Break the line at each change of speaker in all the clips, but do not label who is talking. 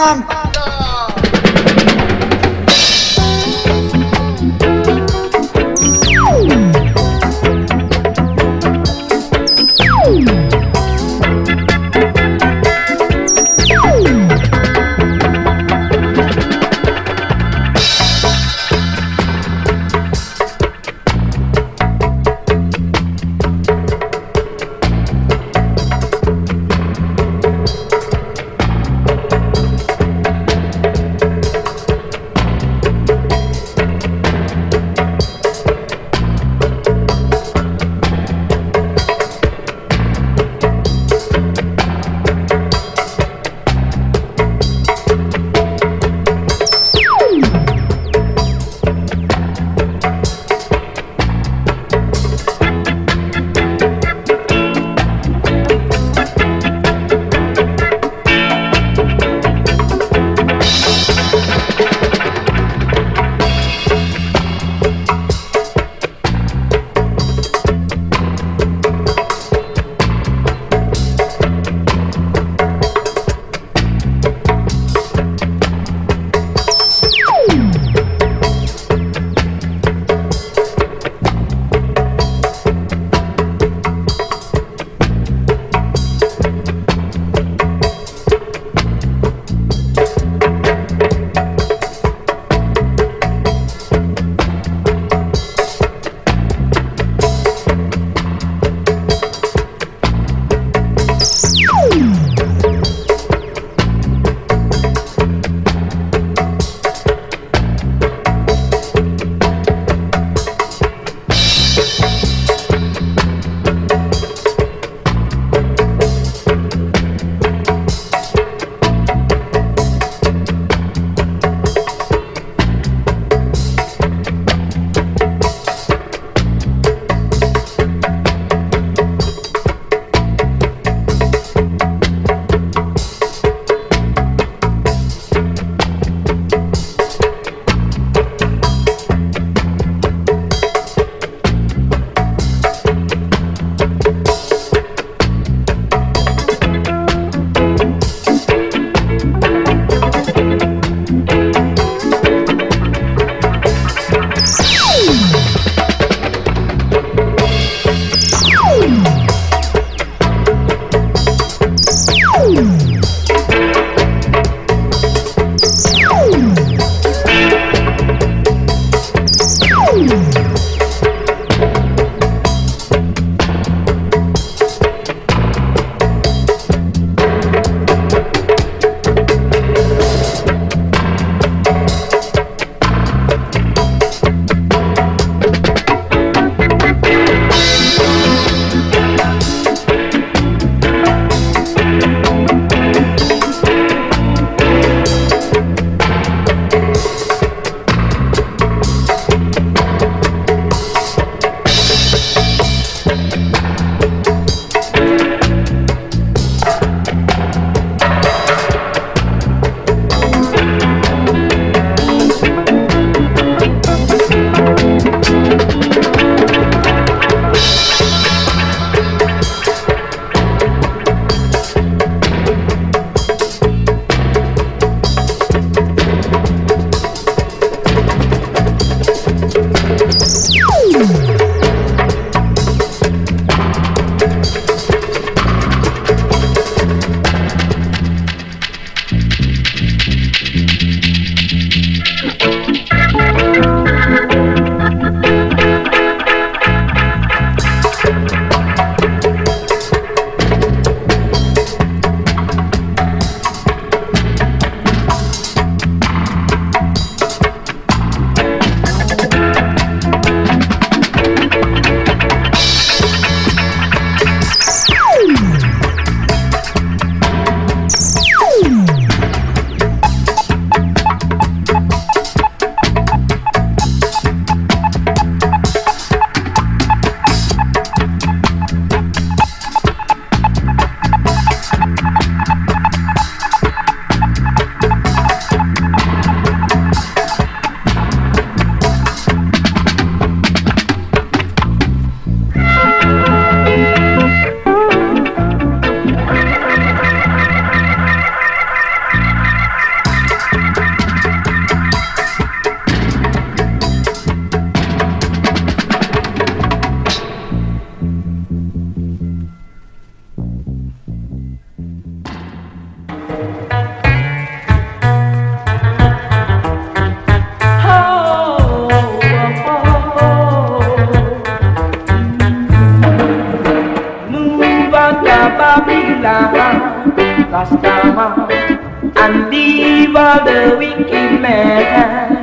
man.
Man.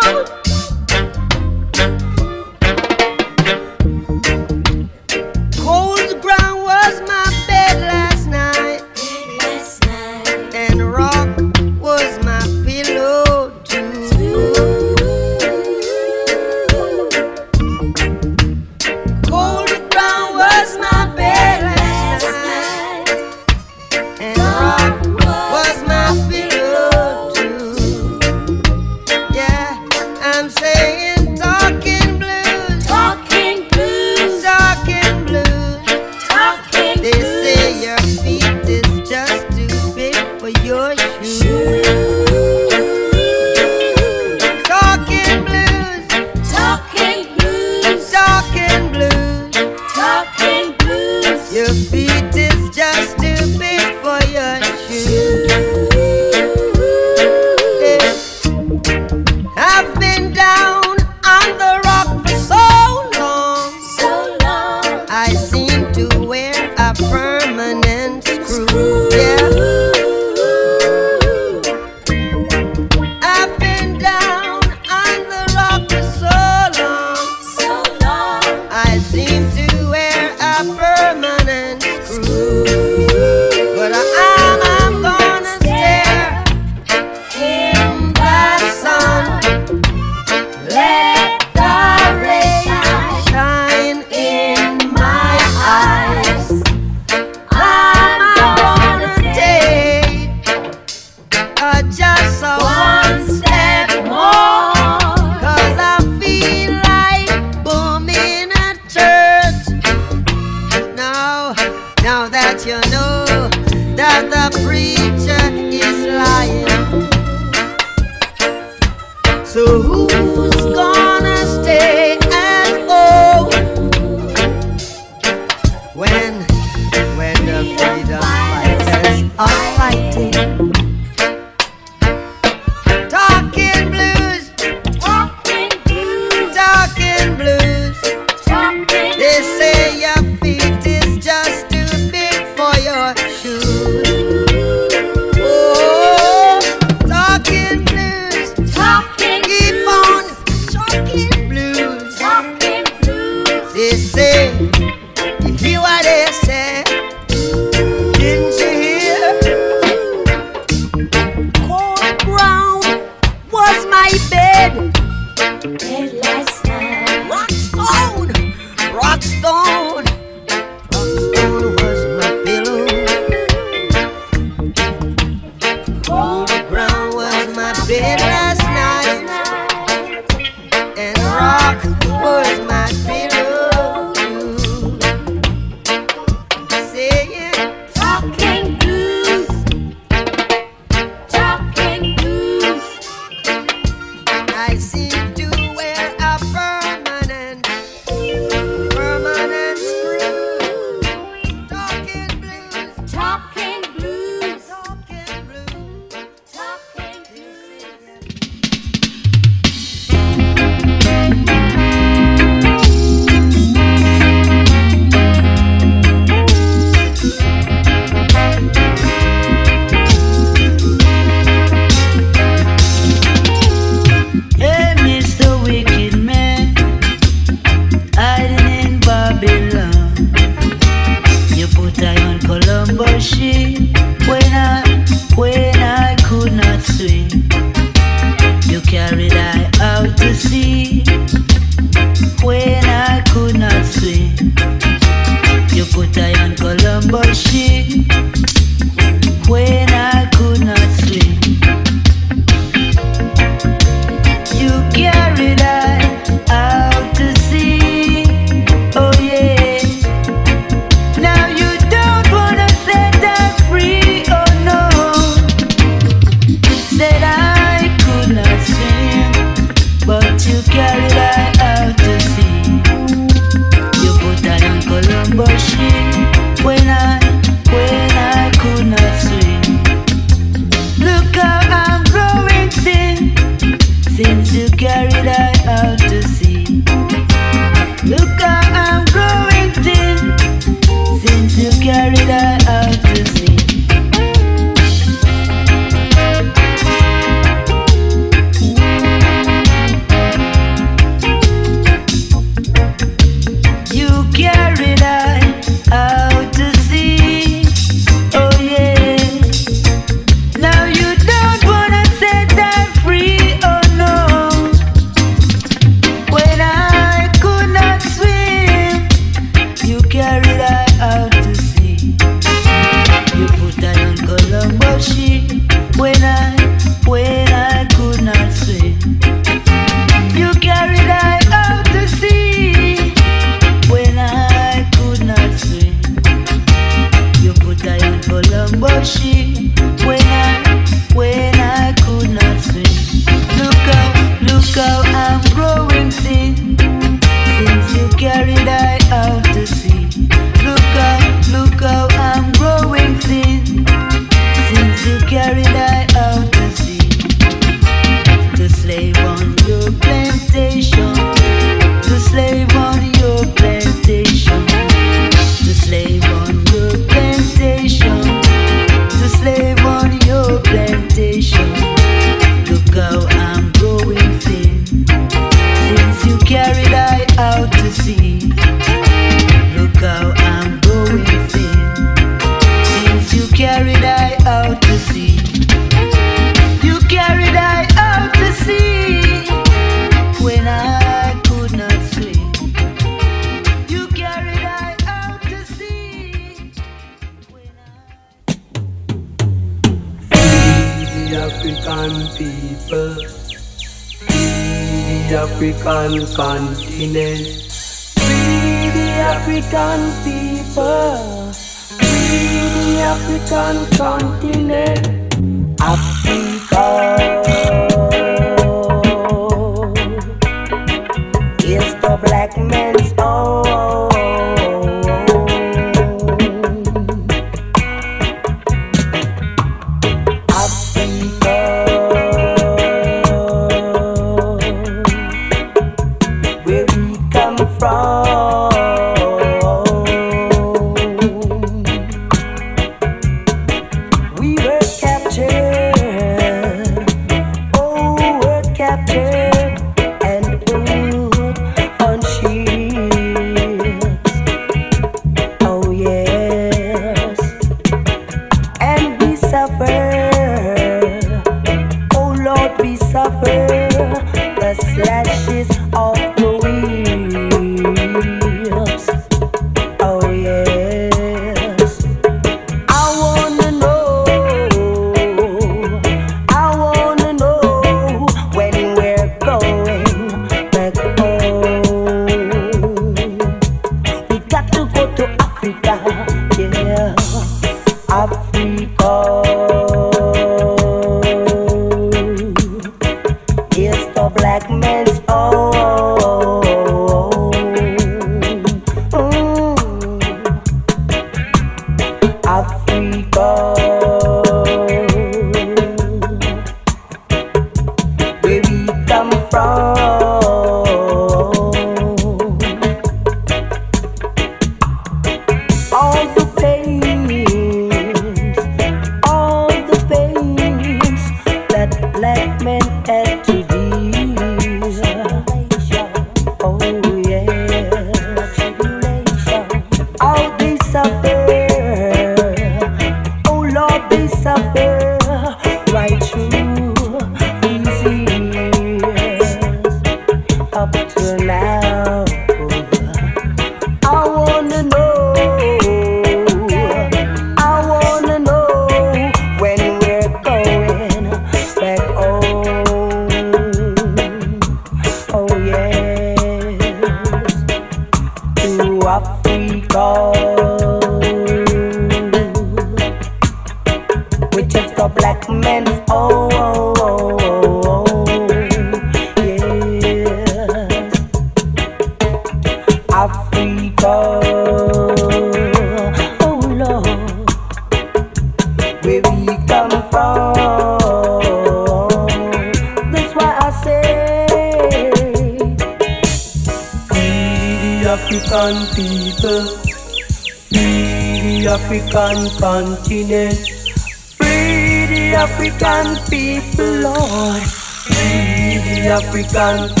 The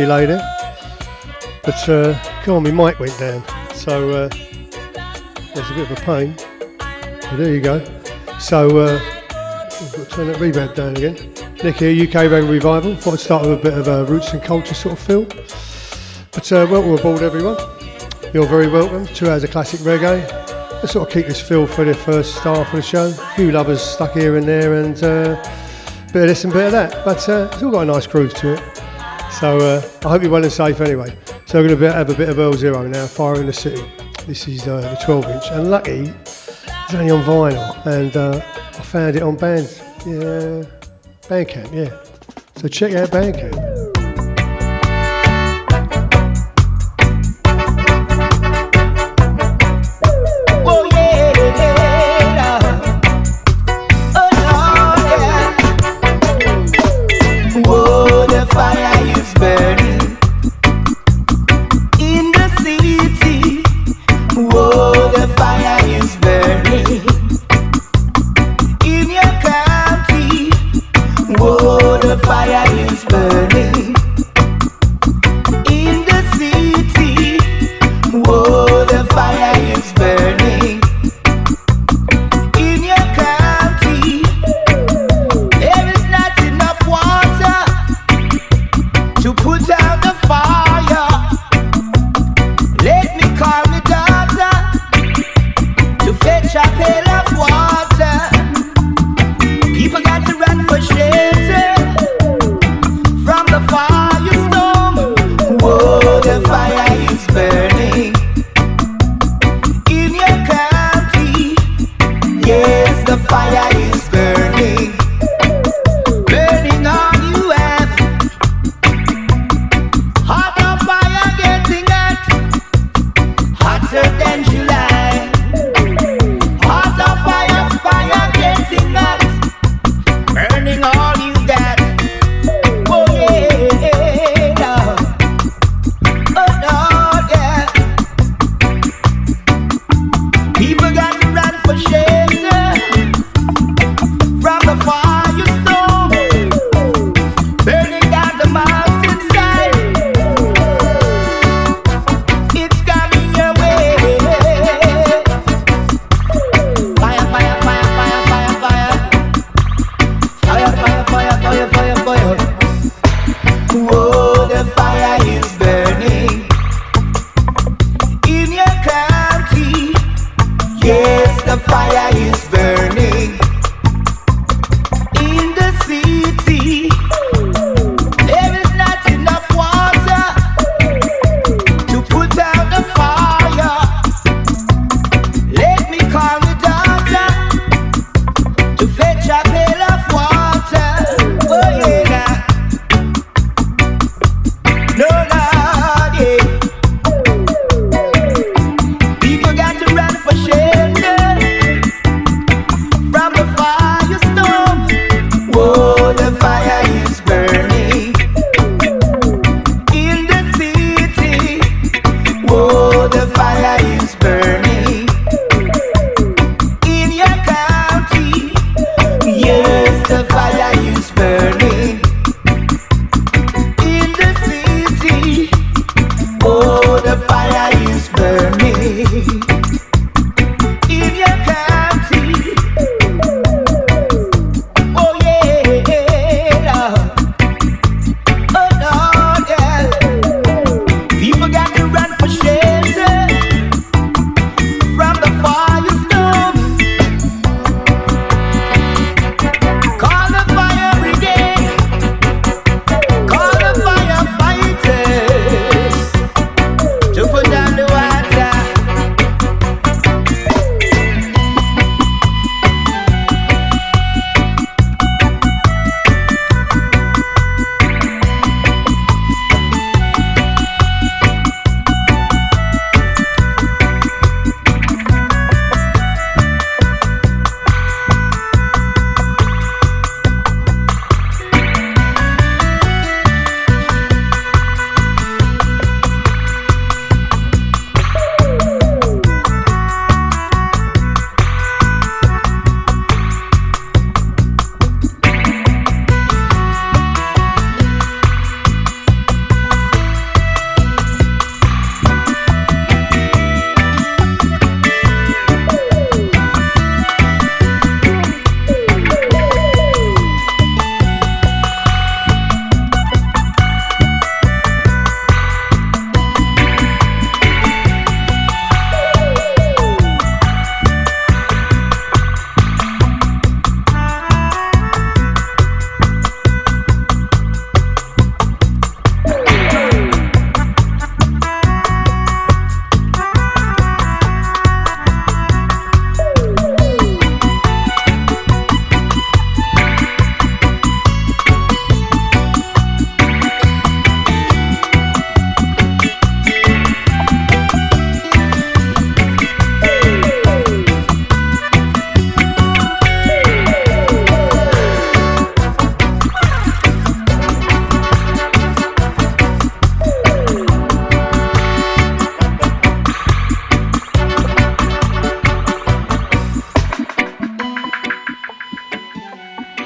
Sorry about the delay there. But, uh, come on, my mic went down. So, uh, there's a bit of a pain. But there you go. So, uh, we've got to turn that reverb down again. Nick here, UK Reggae Revival. Thought I'd start with a bit of a roots and culture sort of feel. But, uh, welcome aboard, everyone. You're very welcome. Two hours of classic reggae. Let's sort of keep this feel for the first start of the show. A few lovers stuck here and there, and uh, bit of this and bit of that. But uh, it's all got a nice groove to it. So uh, I hope you're well and safe anyway. So we're going to have a bit of Earl Zero now, Fire in the City. This is uh, the 12 inch, and lucky it's only on vinyl, and uh, I found it on Band, yeah, Bandcamp, yeah. So check out Bandcamp.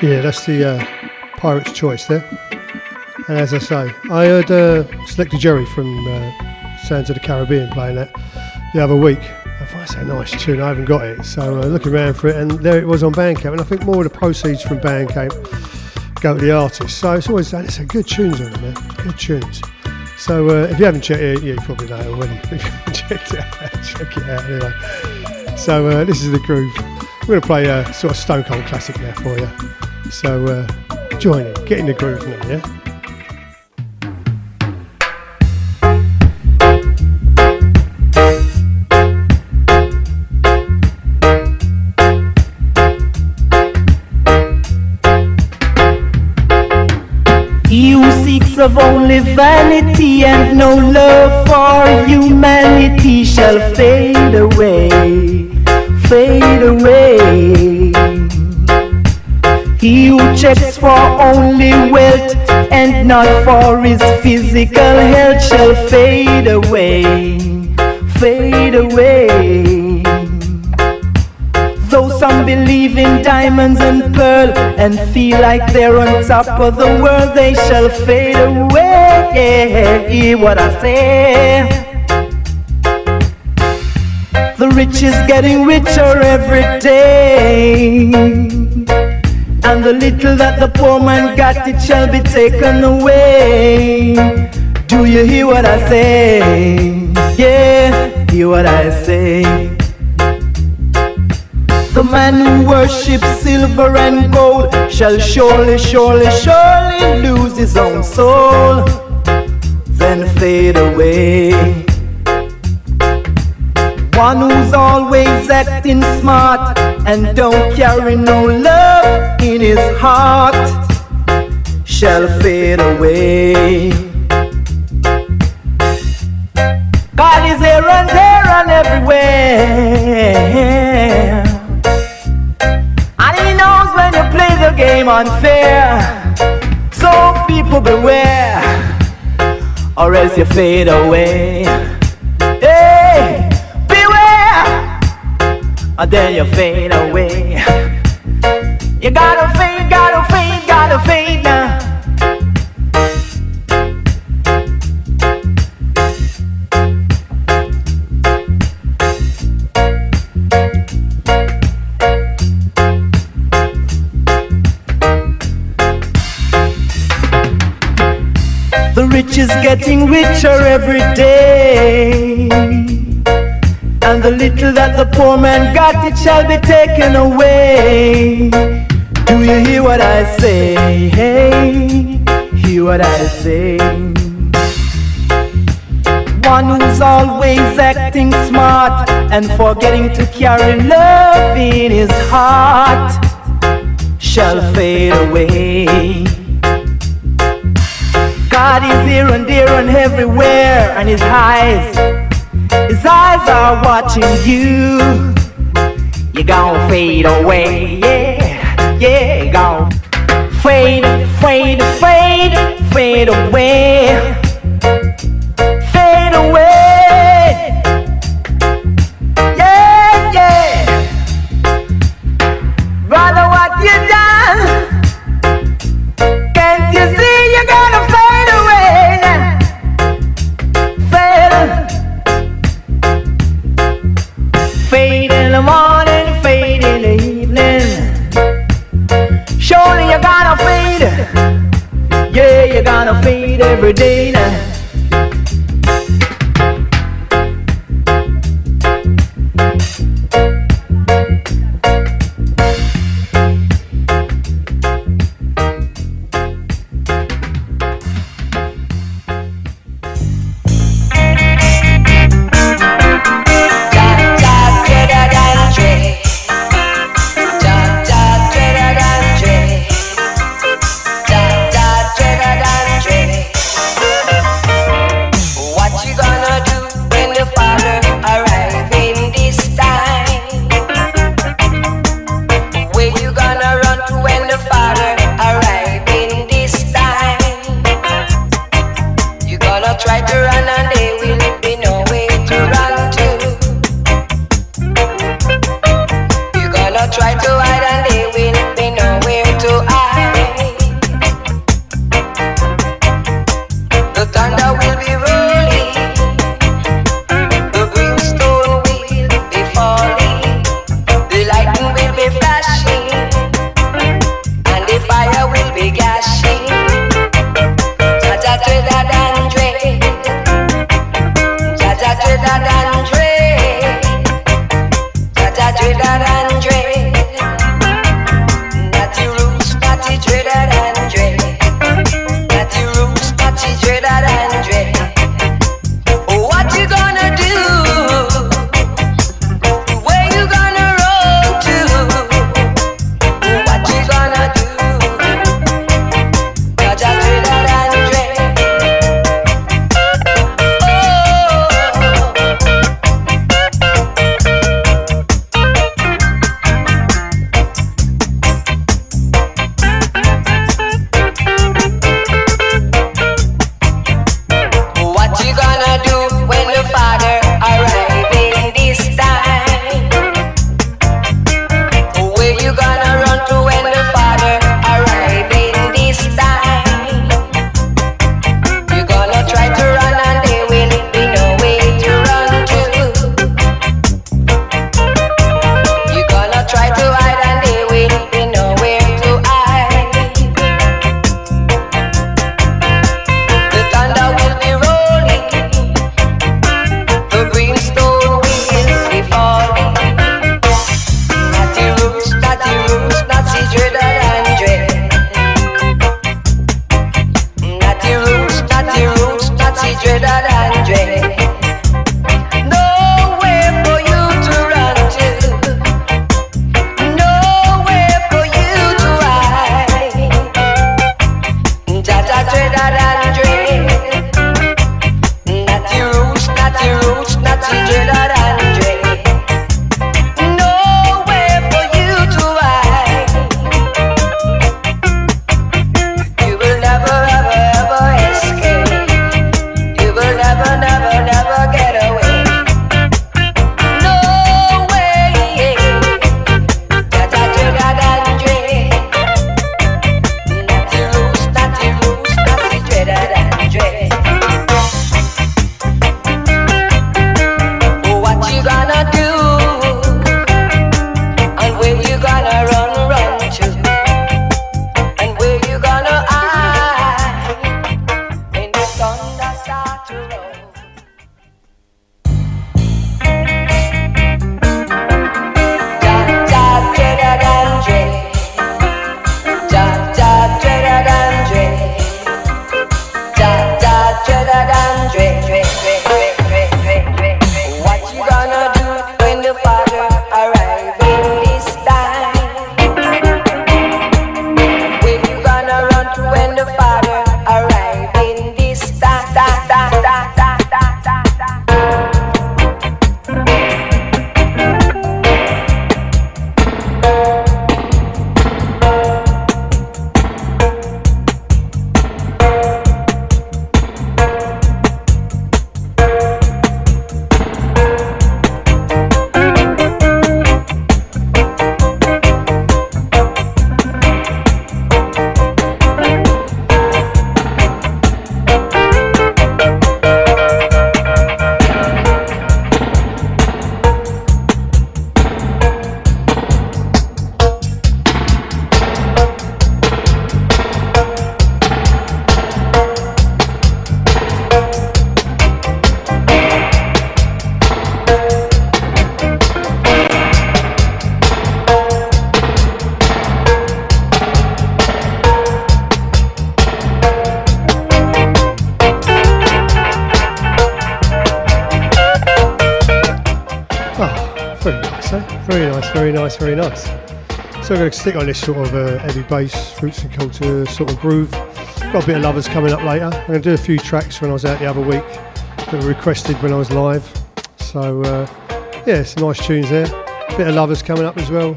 Yeah,
that's the uh, Pirate's Choice there. And as I say, I heard uh, Selector Jerry from uh, Sounds of the Caribbean playing that the other week. I thought that's a nice tune, I haven't got it. So uh, looking around for it, and there it was on Bandcamp. And I think more of the proceeds from Bandcamp go to the artist. So it's always it's a good tunes on it, man. Good tunes. So uh, if you haven't checked it, you probably know already. If you haven't checked it out, check it out anyway. So uh, this is the groove. We're going to play a sort of Stone Cold classic now for you. So uh, join in, get in the groove now, yeah?
Of only vanity and no love for humanity shall fade away, checks for only wealth and not for his physical health shall fade away, fade away. Though some believe in diamonds and pearl and feel like they're on top of the world, they shall fade away. Yeah, hear what I say. The rich is getting richer every day. And the little that the poor man got, it shall be taken away. Do you hear what I say? Yeah, hear what I say. The man who worships silver and gold shall surely, surely, surely lose his own soul, then fade away. One who's always acting smart and don't carry no love in his heart shall fade away. God is here and there and everywhere. And he knows when you play the game unfair. So people beware, or else you fade away. Then you fade away. You gotta fade, gotta fade, gotta fade now. The rich is getting richer every day. And the little that the poor man got, it shall be taken away. Do you hear what I say? Hey, hear what I say. One who's always acting smart and forgetting to carry love in his heart shall fade away. God is here and there and everywhere, and His eyes, Eyes are watching you. You're gonna fade away, yeah, yeah, you gon' fade, fade, fade, fade away, fade every day now.
stick on this sort of uh, heavy bass, roots and culture sort of groove. Got a bit of Lovers coming up later. I'm going to do a few tracks when I was out the other week that were requested when I was live. So, uh, yeah, some nice tunes there. Bit of Lovers coming up as well.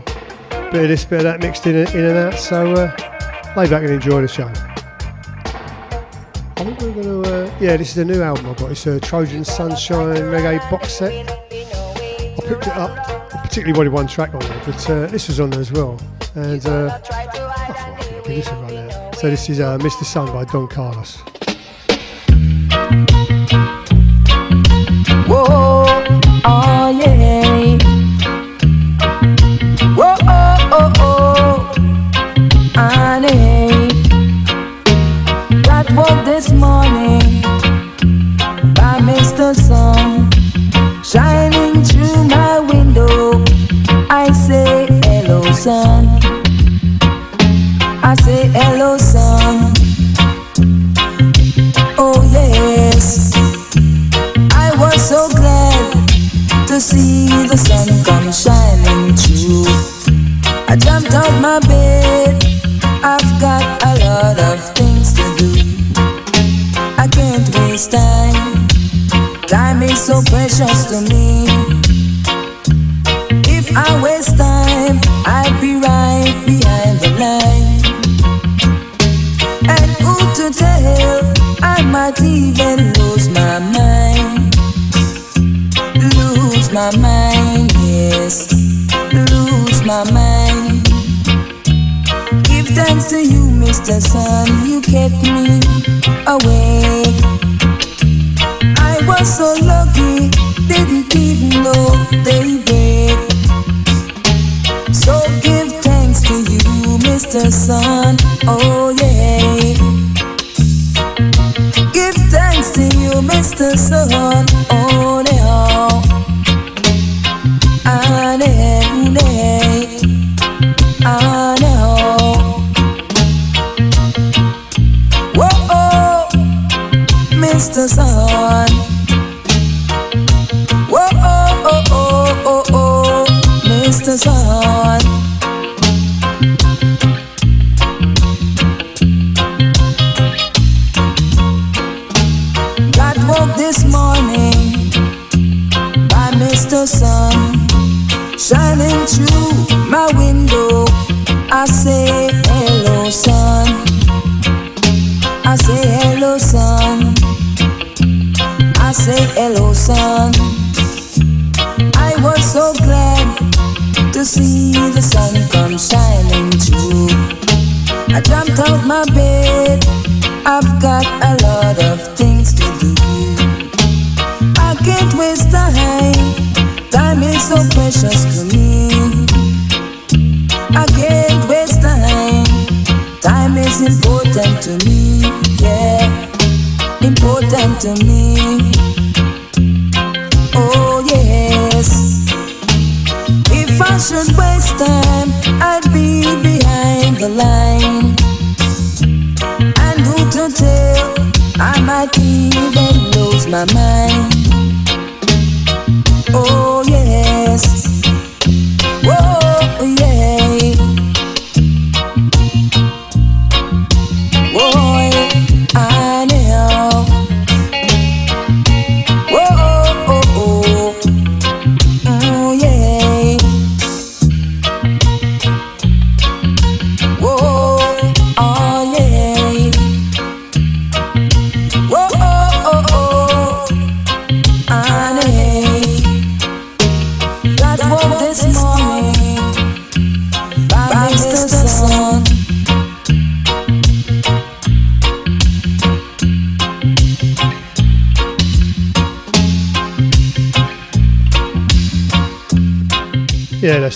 Bit of this, bit of that mixed in, in and out. So, uh, lay back and enjoy the show. I think we're going to, uh, yeah, this is a new album I've got. It's a Trojan Sunshine Reggae box set. I picked it up, I particularly wanted one track on it, but uh, this was on there as well. And uh, right. Oh, so this is uh, Mr. Sun by Don Carlos.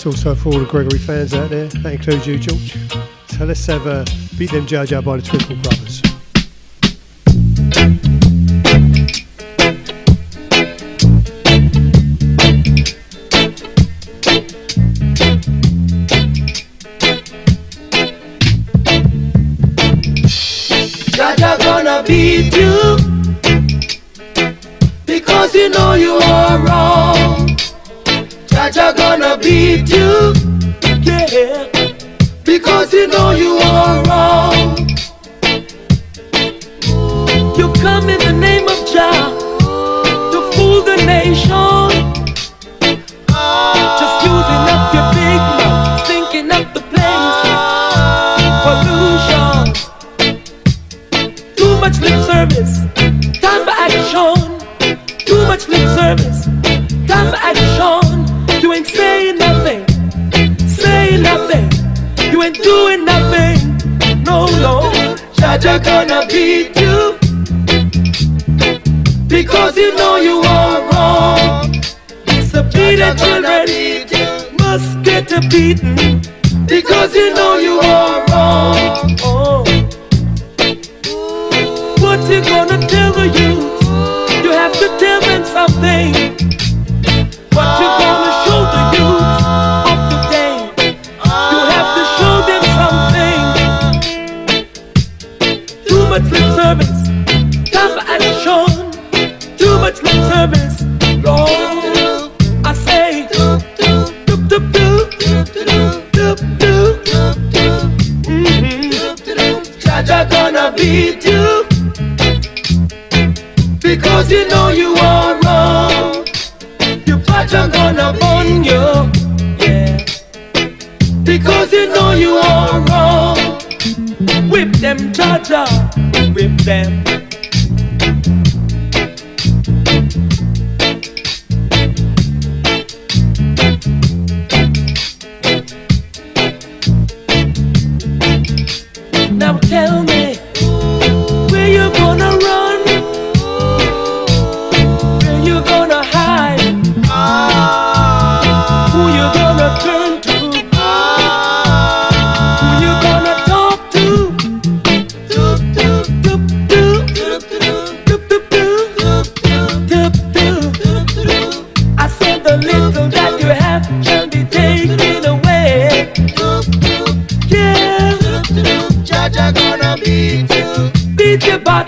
Thanks
also for all the Gregory fans out there. That includes you, George. So let's have a Beat Them Jah Jah by the Twinkle Brothers.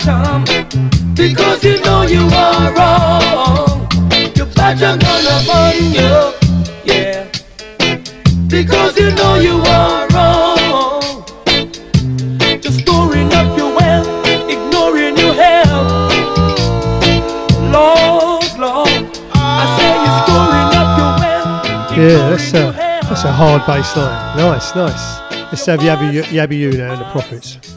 bottom because you know you are wrong. Your bottom gonna burn you, yeah, because you know you are wrong. Just storing up your wealth, ignoring your health. Lord, Lord, I say you're storing up your wealth.
Yeah, that's a that's a hard bass line. Nice, nice. Let's have Yabby, Yabby You now and the Prophets.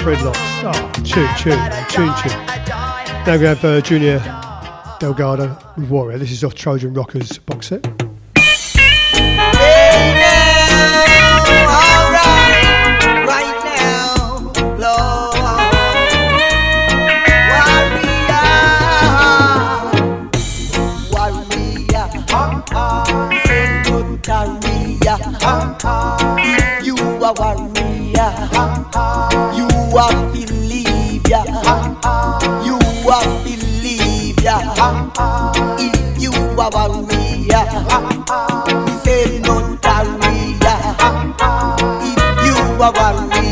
Dreadlocks. Oh, ah, tune, tune, tune, tune. Now we have uh, Junior Delgado with Warrior. This is off Trojan Rockers box set.
o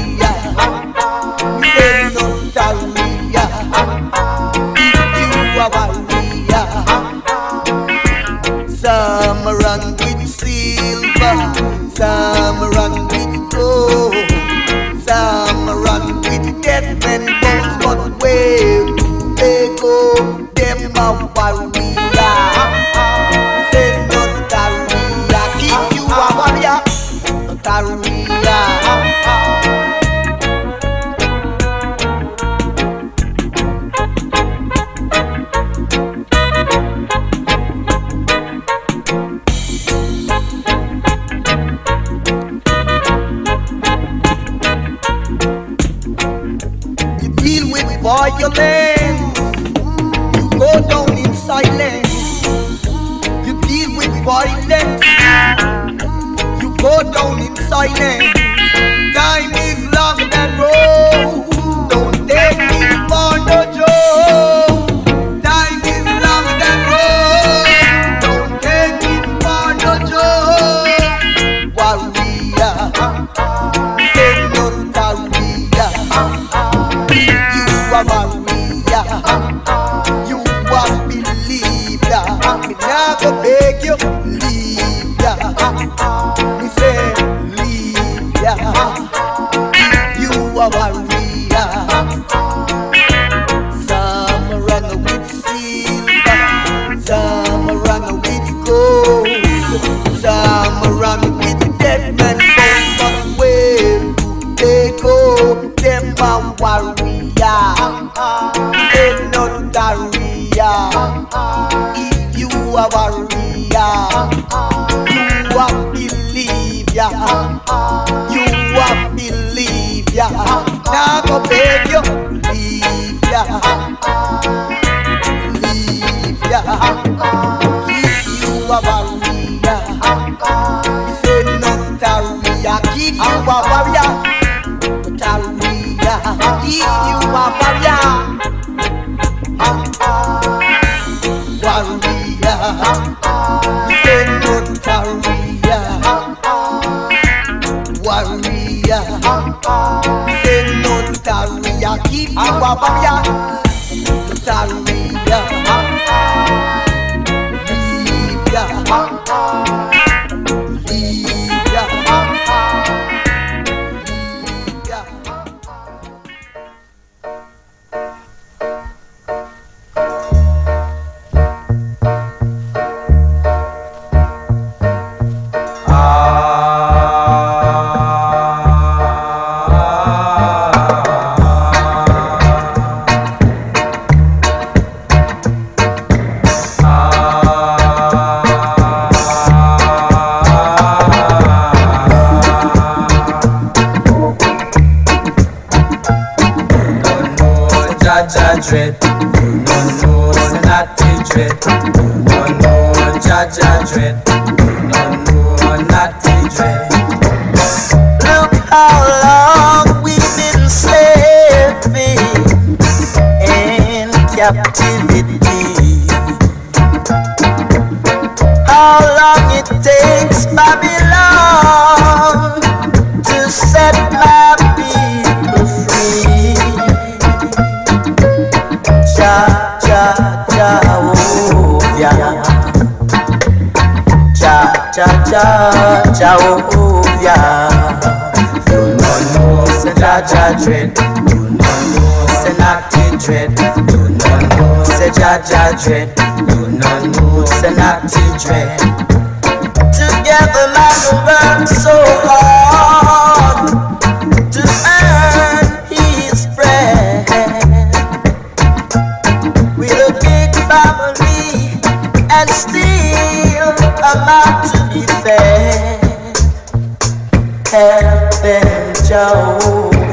Jah Jah dread. You no know say naughty dread.
Together man work so hard to earn his bread. With a big family and still amount to be fed. Help Jehovah.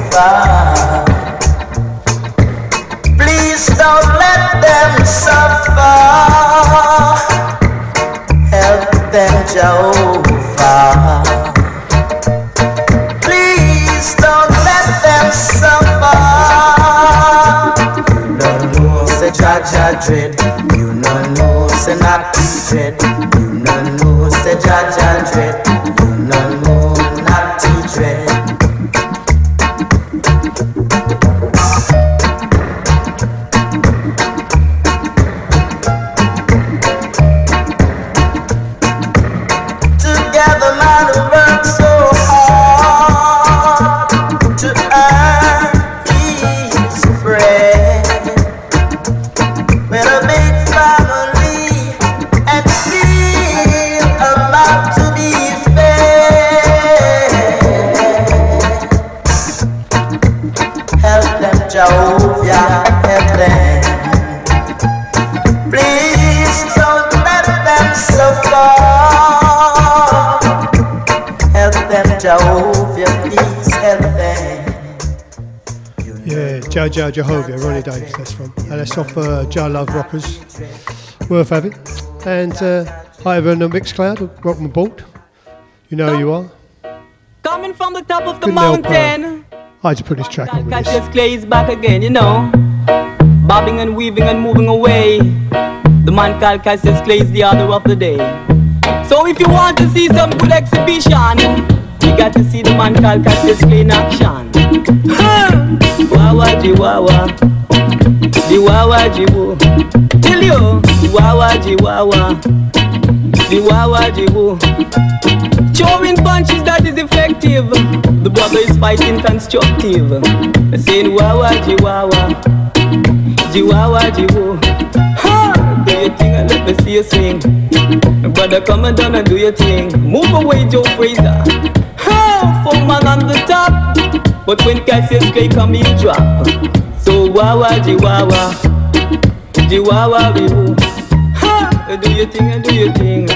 Don't let them suffer. Help them, Jehovah. Please don't let them suffer.
You dread. You no know say naughty dread. You no know say Jah dread.
Jah Jehovah, Ronnie Davis, that's from. And that's off uh, Jah Love Rockers. Worth having. And uh, hi over on the Mixcloud, welcome aboard. You know who you are.
Coming from the top of the
uh,
mountain.
I had to put this track on with this.
Is back again, you know. Bobbing and weaving and moving away. The man called Cassius Clay is the other of the day. So if you want to see some good exhibition, you got to see the man called Cassius Clay in action. Wawa jiwawa, jiwawa jiwu. Tell you, wawa jiwawa, jiwawa jiwu. Throwing punches that is effective. The brother is fighting constructive. Saying wawa jiwawa, jiwawa jiwu. Ha! Do your thing and let me see you swing. Brother, come and down and do your thing. Move away, Joe Frazier. Ha! Four man on the top. But when Cassius Clay come, he drop. So wawa jiwawa, jiwawa jiwu. Ha! Do your thing do your thing.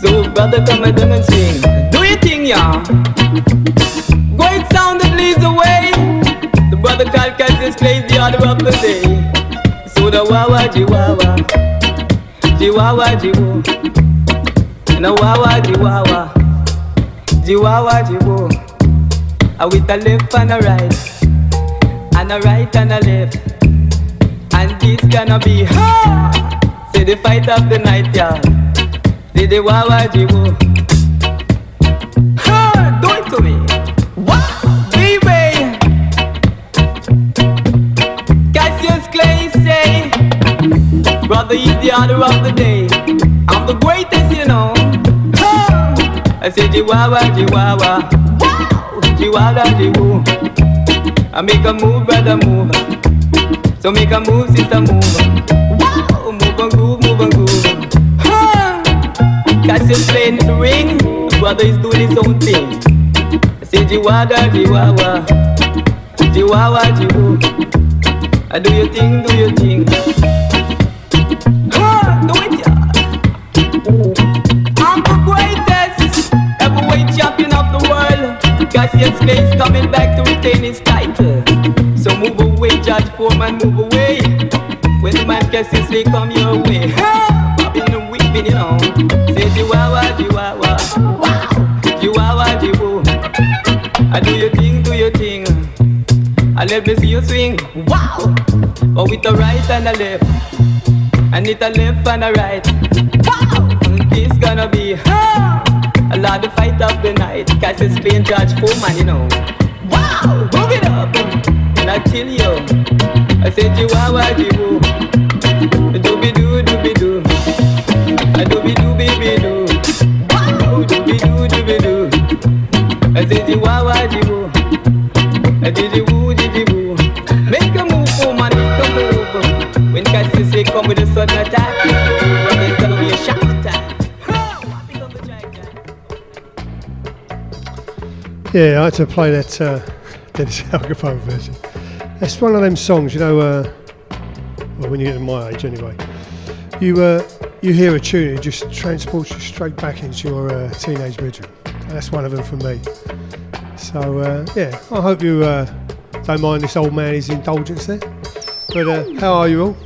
So brother, come and down and sing. Do your thing, yeah. Great sound that leads the way. The brother called Cassius Clay the order of the day. So the wawa jiwawa, jiwawa jiwu, and a wawa jiwawa, jiwawa jiwu. A with a left and a right, and a right and a left, and this gonna be ha. Say the fight of the night, yeah. Say the wawa jiwu. Ha, do it to me. Wow, baby. Cassius Clay say, brother, he's the order of the day. I'm the greatest, you know. Ha! I say, Jiwawa, Jiwawa, wow, Jiwawa, Jiwu. I make a move, brother, move. So make a move, sister, move. Wow, move and groove, move and groove. Ha! Cassius playing the ring, brother is doing his own thing. I say, Jiwawa, Jiwawa, Jiwawa, Jiwu. I do your thing, do your thing. Cassius Clay is coming back to retain his title. So move away, George Foreman, move away. When the man catches Cassisi come your way. Popping and weeping, you know. Say Chihuahua, Chihuahua. Chihuahua, Chihuahua. I do your thing, do your thing. I let me see you swing. Wow. But with the right and the left. And it a left and a right. Wow. Mm, this gonna be a lot of fight of the night. Cause it's playing George Foreman, you know. Wow. Move it up. And I tell you. I said Chihuahua, Chihuahua. Dooby doo, dooby doo. A dooby doo, baby doo. Wow. I said Chihuahua, Chihuahua. A diddy woo, diddy
Yeah, I had to play that uh, Dennis Alcapone version. It's one of them songs, you know. Uh, well, when you get to my age, anyway, you uh, you hear a tune, it just transports you straight back into your uh, teenage bedroom. That's one of them for me. So uh, yeah, I hope you uh, don't mind this old man his indulgence there. But uh, how are you all?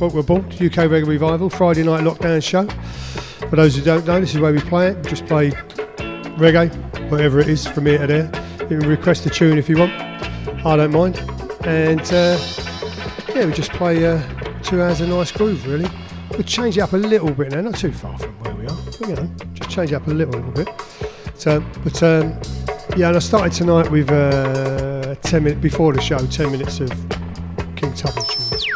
Welcome aboard UK Reggae Revival Friday night lockdown show. For those who don't know, this is where we play it. Just play reggae, whatever it is, from here to there. You can request a tune if you want. I don't mind. And uh, yeah, we just play uh, two hours of nice groove, really. We'll change it up a little bit now, not too far from where we are, but you know, just change it up a little, little bit. So, but um, yeah, and I started tonight with uh, 10 minutes before the show, 10 minutes of King Tubby tunes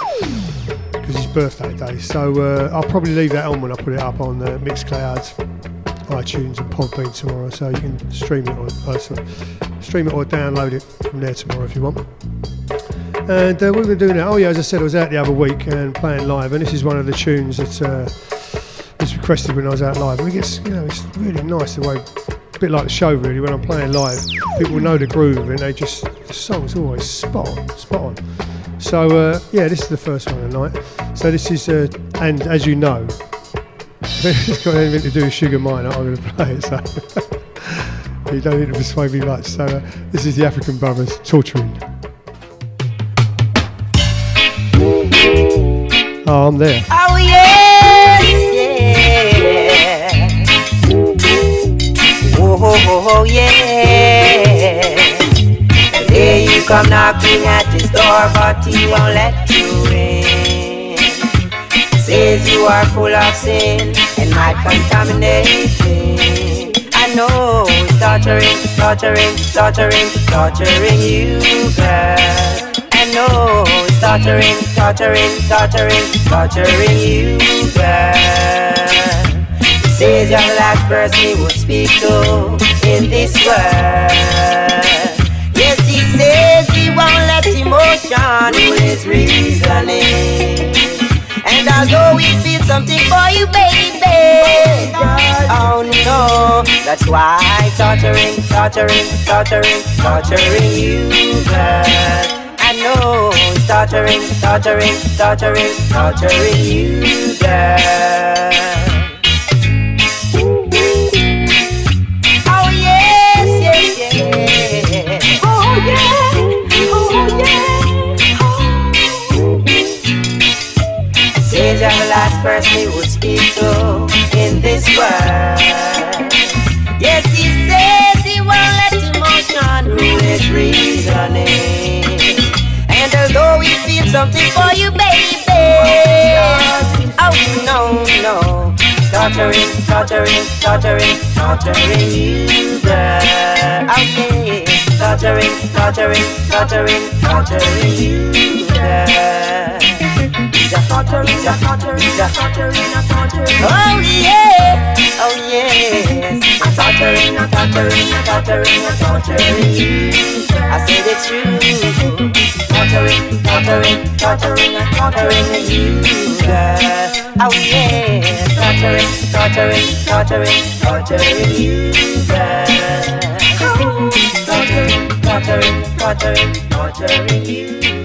because his birthday day. So uh, I'll probably leave that on when I put it up on uh, Mixcloud, iTunes, and Podbean tomorrow, so you can stream it or uh, sorry, stream it or download it from there tomorrow if you want. And uh, what we're going to do now? Oh yeah, as I said, I was out the other week and playing live, and this is one of the tunes that uh, was requested when I was out live. And it gets, you know, it's really nice the way, a bit like the show really. When I'm playing live, people know the groove, and they just the song's always spot on, spot on. So uh, yeah, this is the first one tonight. So this is, uh, and as you know, it's got anything to do with Sugar Minott. I'm going to play it, so you don't need to persuade me much. So uh, this is the African Brothers torturing. Oh, I'm there.
Oh yes, yeah. Oh, oh, oh, oh yeah. Here you come knocking at his door, but he won't let you in. Says you are full of sin might contamination. I know it's torturing, torturing, torturing, torturing you, girl. I know it's torturing, torturing, torturing, torturing you, girl. Says you're the last person he would speak to in this world. Yes, he says he won't let emotion rule his reasoning. And although we feel something for you, baby, oh no, oh, that's why torturing, torturing, torturing, torturing you, girl. I know it's torturing, torturing, torturing, torturing you, girl. Person he would speak to in this world. Yes, he says he won't let emotion rule his reasoning. And although we feel something for you, baby, oh no, no, torturing, torturing, torturing, torturing you, girl. Okay, torturing, torturing, torturing, torturing you, girl. He's a he's a he's a a. Oh yeah, oh yes. I'm torturing, I'm torturing, I'm torturing, I'm torturing you. I said it's true. Torturing, torturing, torturing, I'm torturing you. Oh yeah, torturing, torturing, torturing, torturing you, girl. Torturing, torturing, torturing, torturing you,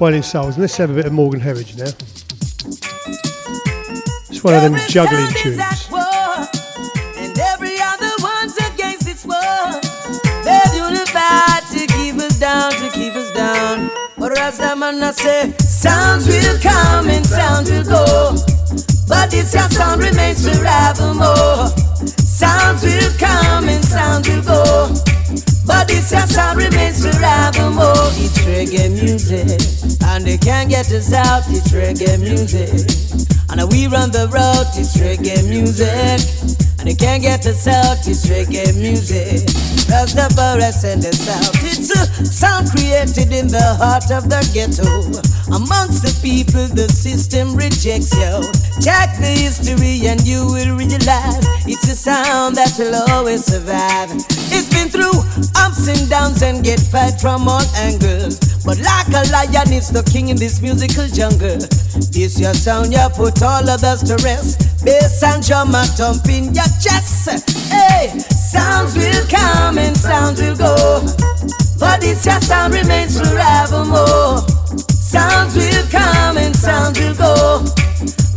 Wailing Souls. And let's have a bit of Morgan Heritage now. It's one of them juggling tunes.
at war, and every other one's against its war. They're unified to keep us down, to keep us down. But Rastaman I say, sounds will come and sounds will go. But this your sound remains forevermore. Sounds will come and sounds will go. But this your sound remains forevermore. It's reggae music, and they can't get us out. It's reggae music. And we run the road, it's reggae music. And they can't get us out, it's reggae music. Rastafari send us out. It's a sound created in the heart of the ghetto. Amongst the people, the system rejects you. Check the history and you will realize it's a sound that will always survive. It's been through ups and downs and get fight from all angles. But like a lion, it's the king in this musical jungle. This your sound, you put all others to rest. Bass and drum a thump in your chest. Hey, sounds will come and sounds will go. But this your sound remains forevermore. Sounds will come and sounds will go.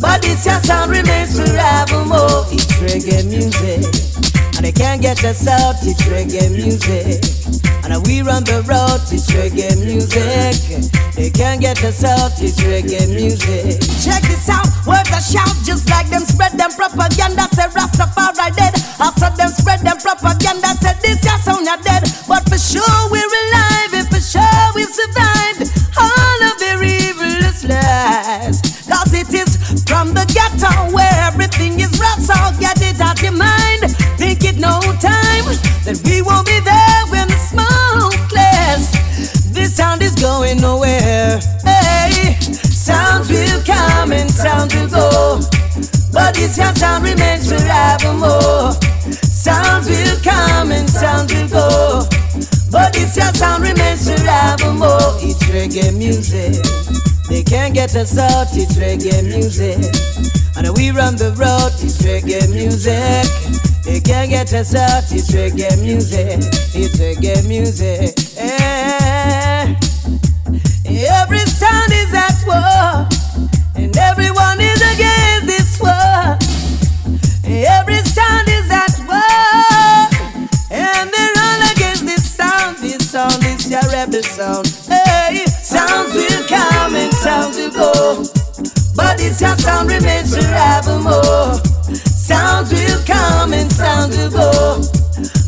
But this your sound remains forevermore. It's reggae music. And they can't get us out, it's reggae music. And we run the road, it's reggae music. They can't get us out, it's reggae music. Check this out, words are shout, just like them spread them propaganda. Say Rastafari dead. Also them spread them propaganda. Say this your sound you're dead. But for sure we're alive, and for sure we've survived all of their evilest lies. From the ghetto where everything is rough, so get it out your mind. Think it no time that we won't be there when the smoke clears. This sound is going nowhere. Hey, sounds will come and sounds will go. But this your sound remains forevermore. Sounds will come and sounds will go. But this your sound remains forevermore. It's reggae music. They can't get us out, it's reggae music. And we run the road, it's reggae music. They can't get us out, it's reggae music. It's reggae music. Eh. Every sound is at war, and everyone is against this war. Every sound is at war, and they're all against this sound. This sound is your rebel sound. Hey, sounds come and will go, but this your sound remains forevermore. Sounds will come and sounds will go.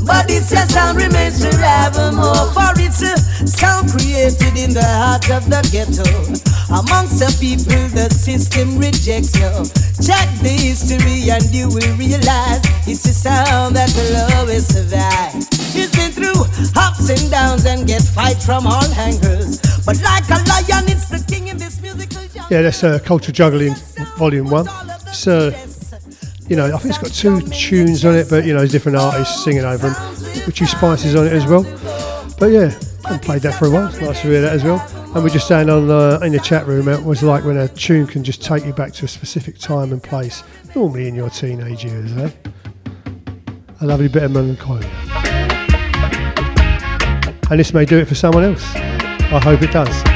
But this your sound remains forevermore. For it's a sound created in the heart of the ghetto. Amongst the people, the system rejects you. Check the history and you will realize it's a sound that will always survive. She's been through ups and downs and get fight from all angles. But like a lion, it's the king in this musical genre.
Yeah, that's uh, Culture Juggling Volume 1. It's, uh, you know, I think it's got two tunes on it, but, you know, different artists singing over them, which Spices on it as well. But yeah, Haven't played that for a while. It's nice to hear that as well. And we're just saying on uh, in the chat room, it was like when a tune can just take you back to a specific time and place, normally in your teenage years, eh? A lovely bit of melancholy. And this may do it for someone else. I hope it does.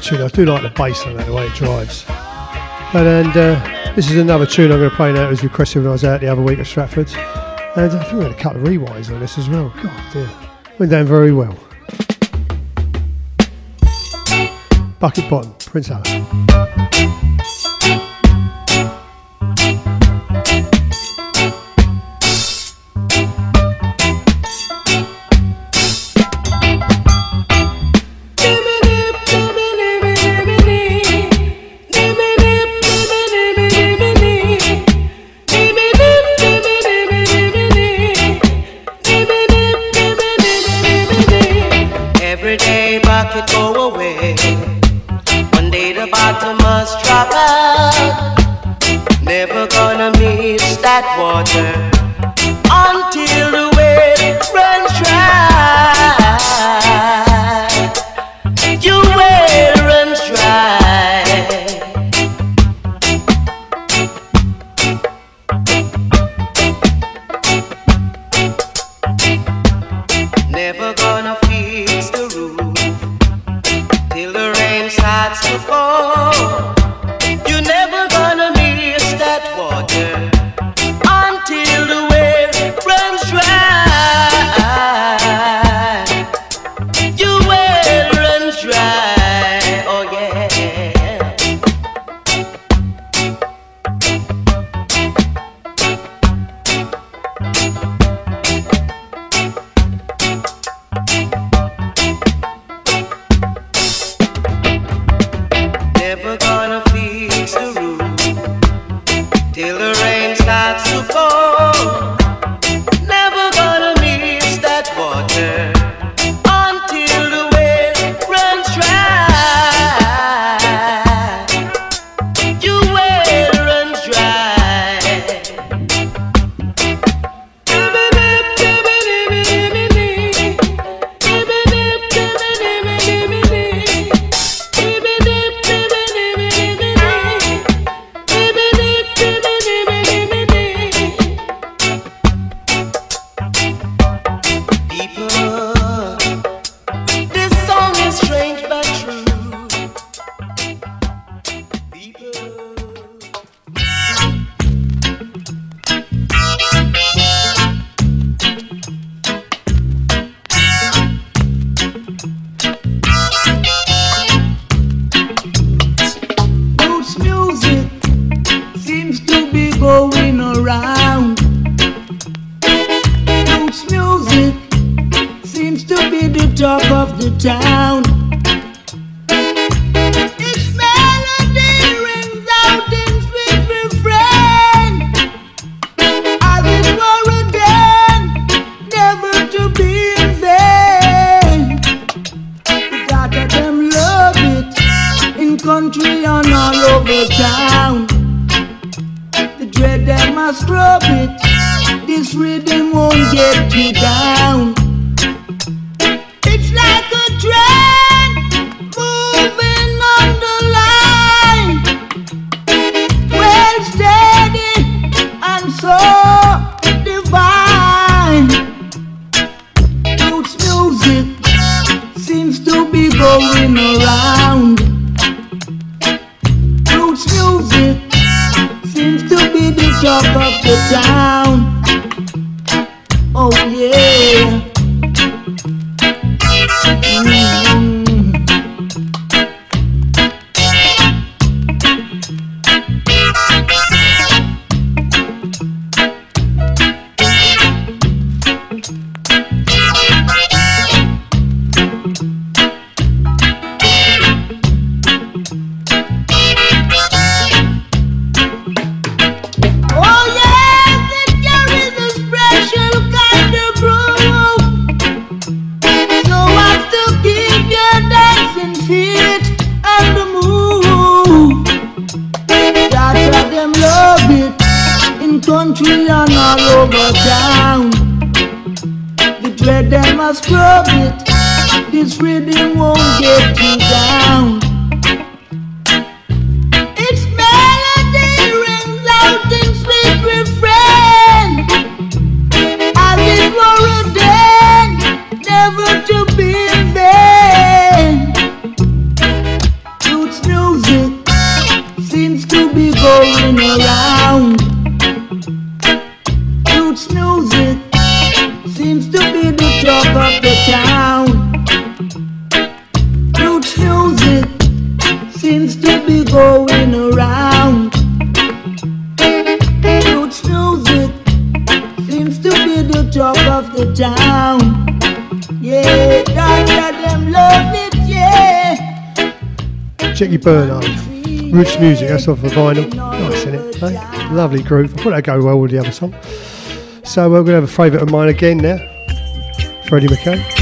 tune. I do like the bass on that, the way it drives. And, and uh, this is another tune I'm going to play now. It was requested when I was out the other week at Stratford's. And I think we had a couple of rewinds on this as well. God, dear. Went down very well. Bucket Bottom, Prince
Alla. sides before. You never
Jackie Bernard. Roots Music, that's off of vinyl. Nice, isn't it? Lovely groove. I thought that'd go well with the other song. So uh, we're going to have a favourite of mine again now Freddie
McCann.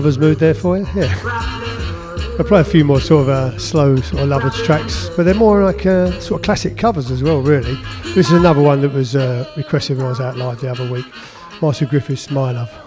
lovers mood there for you. Yeah. I play a few more sort of uh, slow sort of lovers tracks, but they're more like uh, sort of classic covers as well, really. This is another one that was uh, requested when I was out live the other week. Marcia Griffiths, My Love.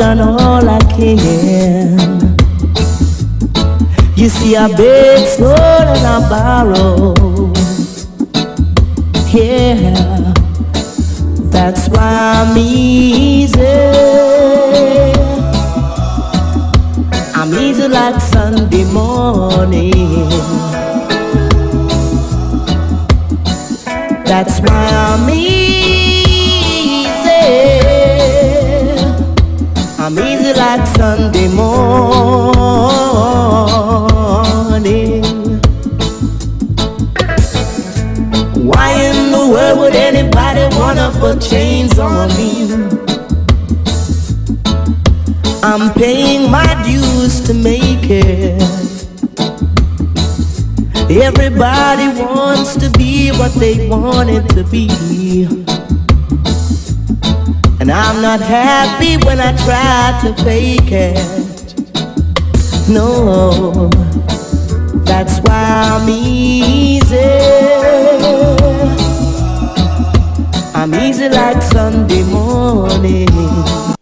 done all I can. You see, I beg, stole, and I borrow. to be. And I'm not happy when I try to fake it. No, that's why I'm easy. I'm easy like Sunday morning.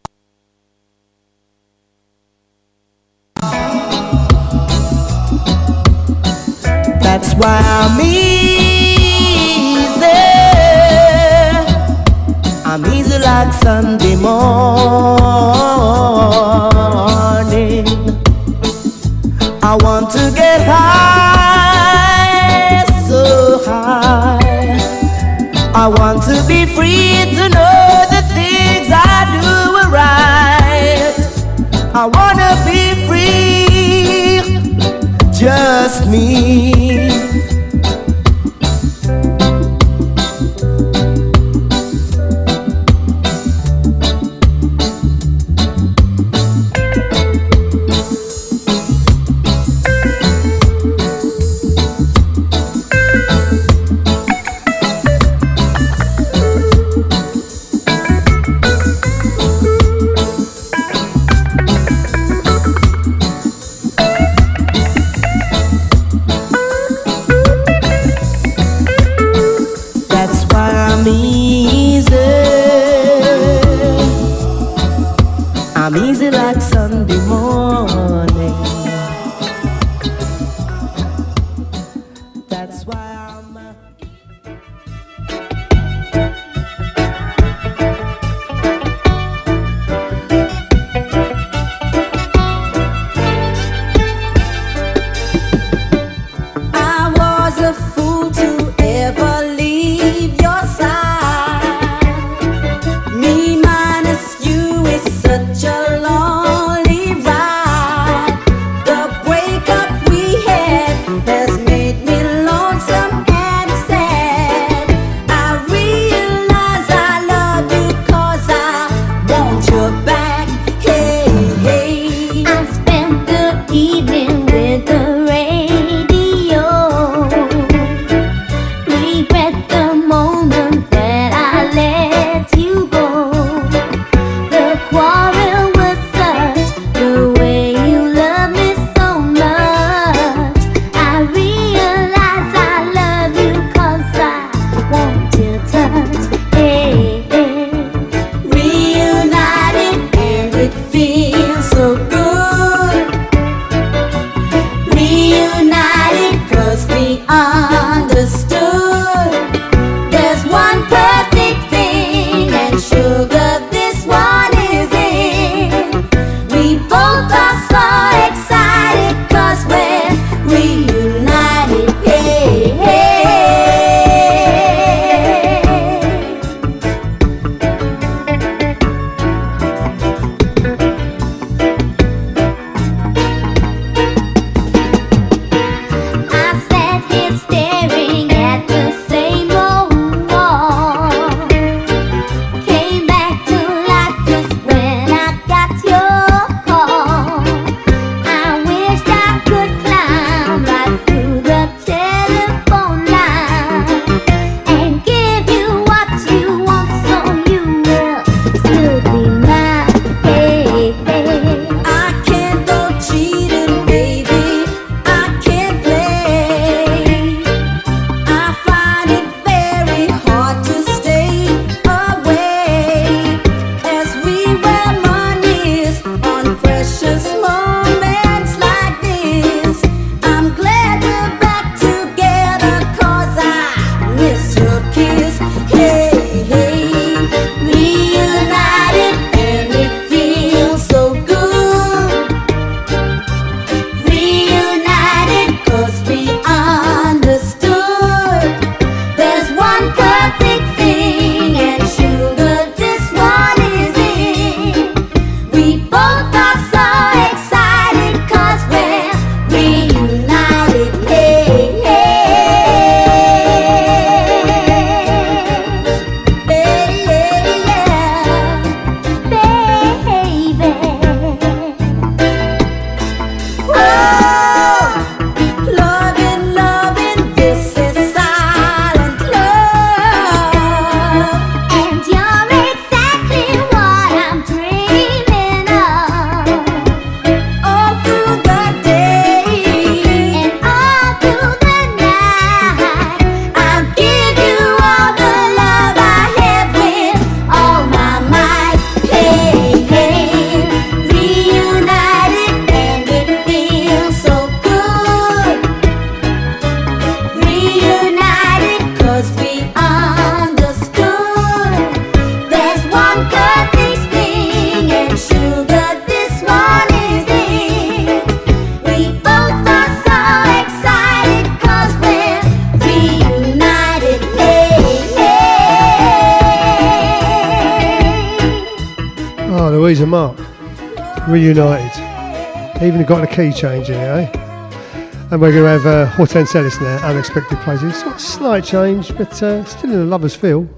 reunited. Even got a key change in it, eh? And we're going to have uh, Hortense Ellis now, Unexpected Places. Slight change, but uh, still in a lover's feel.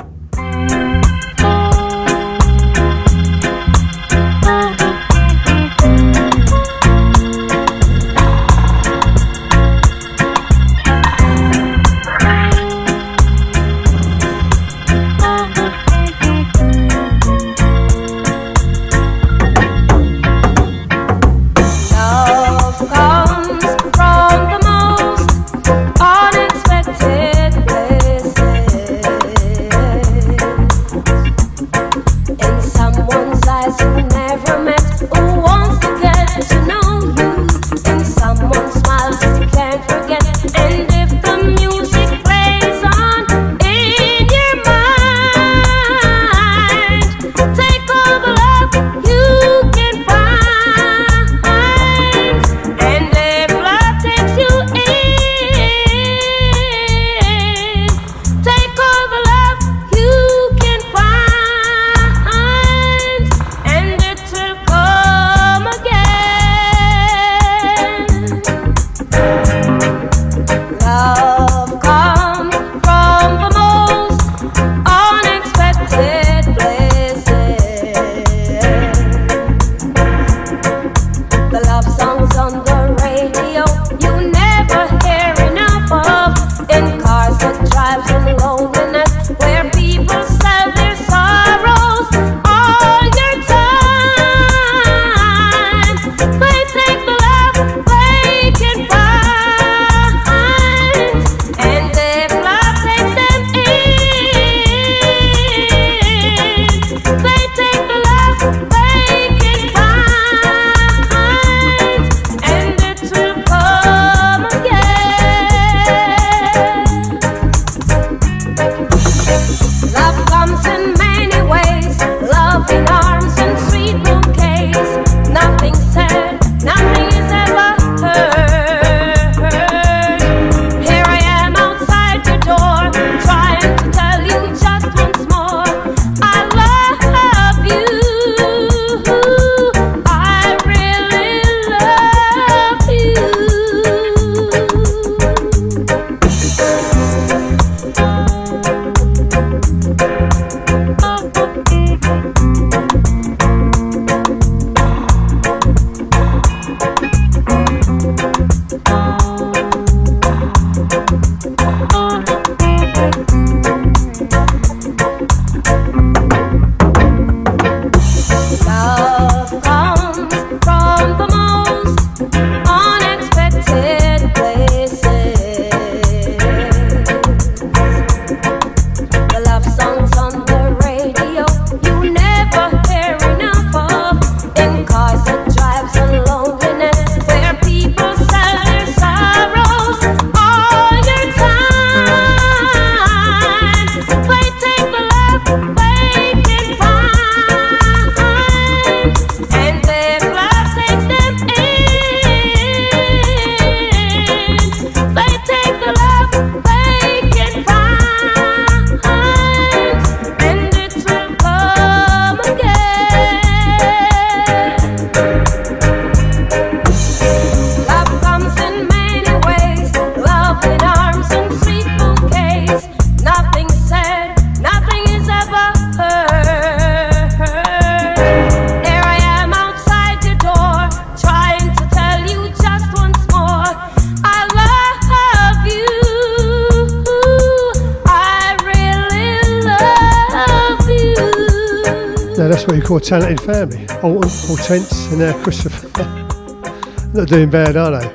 more
talented family. Alton, Hortense, and now Christopher. Not doing bad, are they?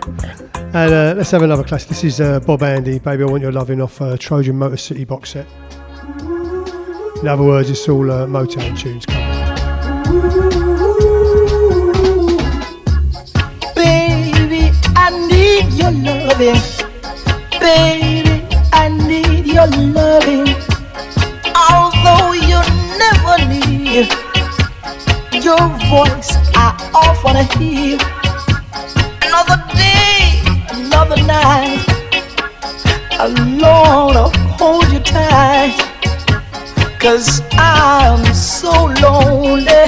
And uh, let's have another class. This is uh, Bob Andy, Baby I Want Your Loving off uh, Trojan Motor City box set. In other words, it's all uh, Motown tunes coming.
Baby, I need your loving. Baby, I need your loving. Although you never need your voice I often wanna hear. Another day, another night. Alone, I'll hold you tight. Cause I'm so lonely.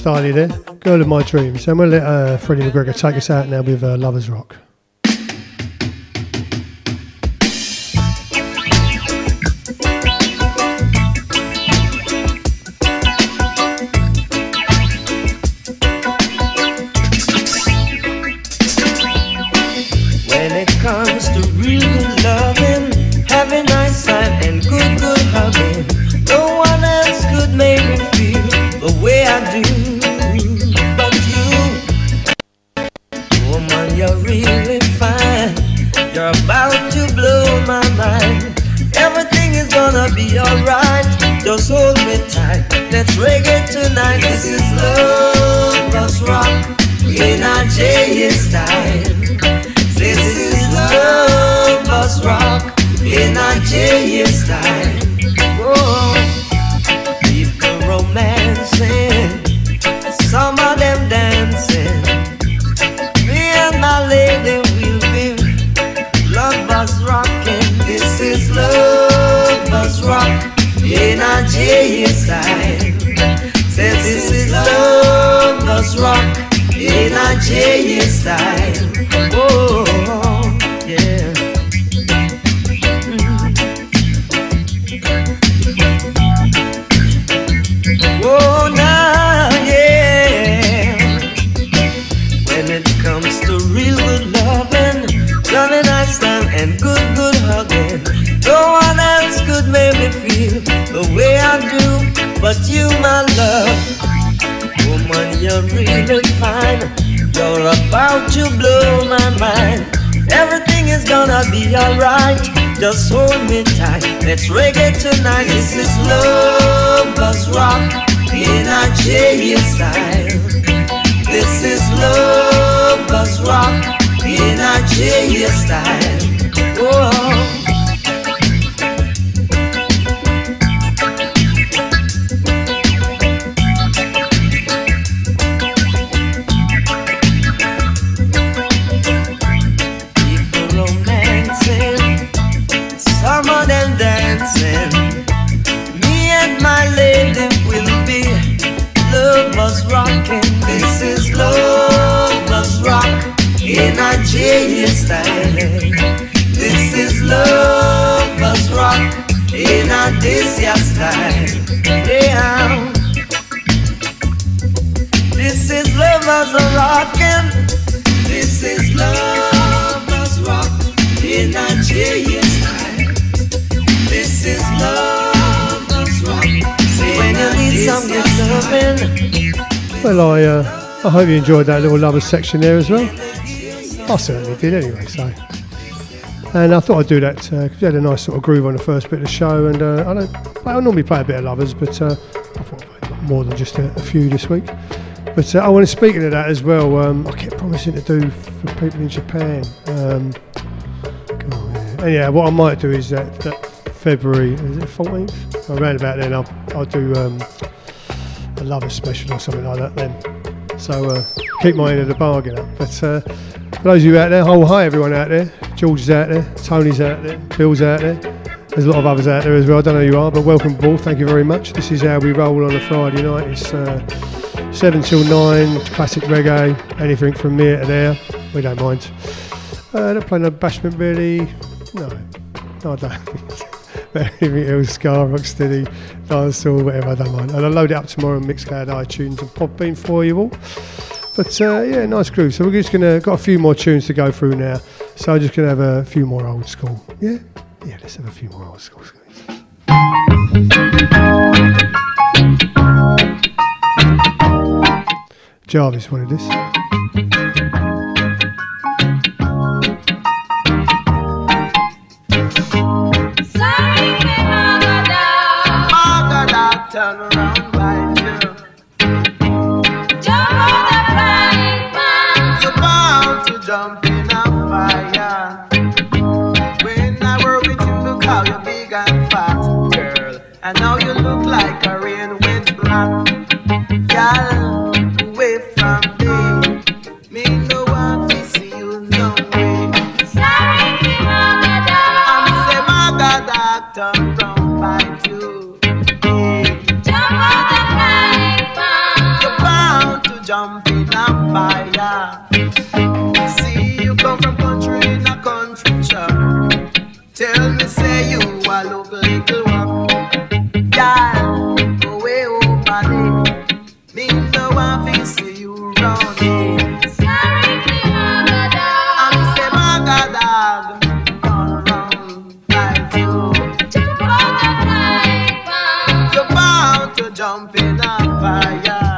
Lover there. Girl of my dreams. And we'll let uh, Freddie McGregor take us out now with uh, Lover's Rock.
You're about to blow my mind. Everything is gonna be alright. Just hold me tight. Let's reggae tonight. This is love, us rock in a J style. This is love, us rock in a J style.
Well, I, uh, I hope you enjoyed that little lovers section there as well. I certainly did anyway, so. And I thought I'd do that because we had a nice sort of groove on the first bit of the show. And uh, I don't, I normally play a bit of lovers, but uh, I thought I'd more than just a, a few this week. But uh, I want to speak of that as well. Um, I kept promising to do for people in Japan. Um, God, yeah. Yeah, what I might do is that, that February, is it 14th? Around about then, I'll, I'll do um, a lover special or something like that then. So uh, keep my end of the bargain up. But uh, for those of you out there, oh hi everyone out there. George is out there, Tony's out there, Bill's out there. There's a lot of others out there as well. I don't know who you are, but welcome aboard. Thank you very much. This is how we roll on a Friday night. It's uh, seven till nine, classic reggae, anything from here to there. We don't mind. Uh, don't play no bashment really. No, no, I don't. But Anything else, Ska, Rocksteady, Dinosaur, whatever, I don't mind. And I'll load it up tomorrow on Mixcloud, iTunes, and Podbean for you all. But uh, yeah, nice groove. So we're just gonna got a few more tunes to go through now. So I'm just gonna have a few more old school. Yeah, yeah. Let's have a few more old school. Jarvis wanted this.
Jump in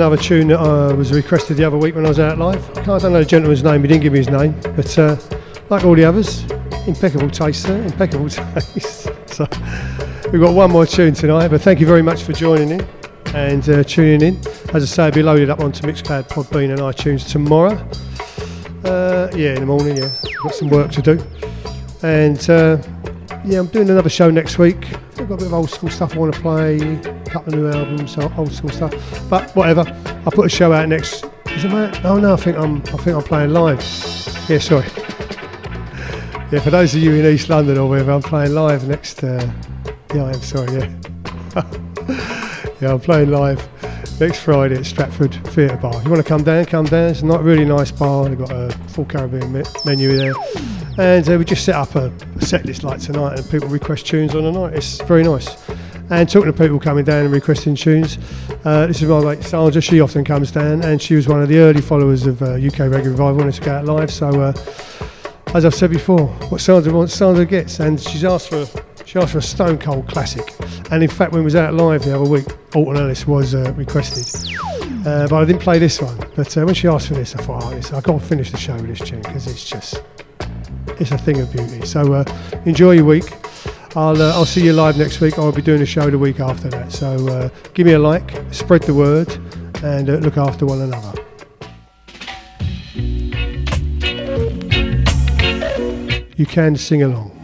another tune that uh, was requested the other week when I was out live. I, don't know the gentleman's name, he didn't give me his name, but uh, like all the others, impeccable taste, sir, impeccable taste. so we've got one more tune tonight, but thank you very much for joining in and uh, tuning in. As I say, it'll be loaded up onto Mixcloud, Podbean, and iTunes tomorrow. Uh, yeah, in the morning, yeah. Got some work to do. And uh, yeah, I'm doing another show next week. I've got a bit of old school stuff I want to play, couple of new albums, old school stuff. But whatever, I'll put a show out next. Is it mate? Oh no, I think I'm I think I'm playing live. Yeah, sorry. Yeah, for those of you in East London or wherever, I'm playing live next. Uh, yeah, I am sorry. Yeah, yeah, I'm playing live next Friday at Stratford Theatre Bar. If you want to come down, come down. It's a not really nice bar. They've got a full Caribbean me- menu there. And uh, we just set up a set list like tonight and people request tunes on the night. It's very nice. And talking to people coming down and requesting tunes, uh, this is my mate Sandra. She often comes down and she was one of the early followers of uh, UK Reggae Revival when it's go out live. So, uh, as I've said before, what Sandra wants, Sandra gets. And she's asked for she asked for a Stone Cold classic. And in fact, when we was out live the other week, Alton Ellis was uh, requested. Uh, but I didn't play this one. But uh, when she asked for this, I thought, oh, got to finish the show with this tune because it's just, it's a thing of beauty. So uh, enjoy your week. I'll, uh, I'll see you live next week. I'll be doing a show the week after that. So uh, give me a like, spread the word, and uh, look after one another. You can sing along.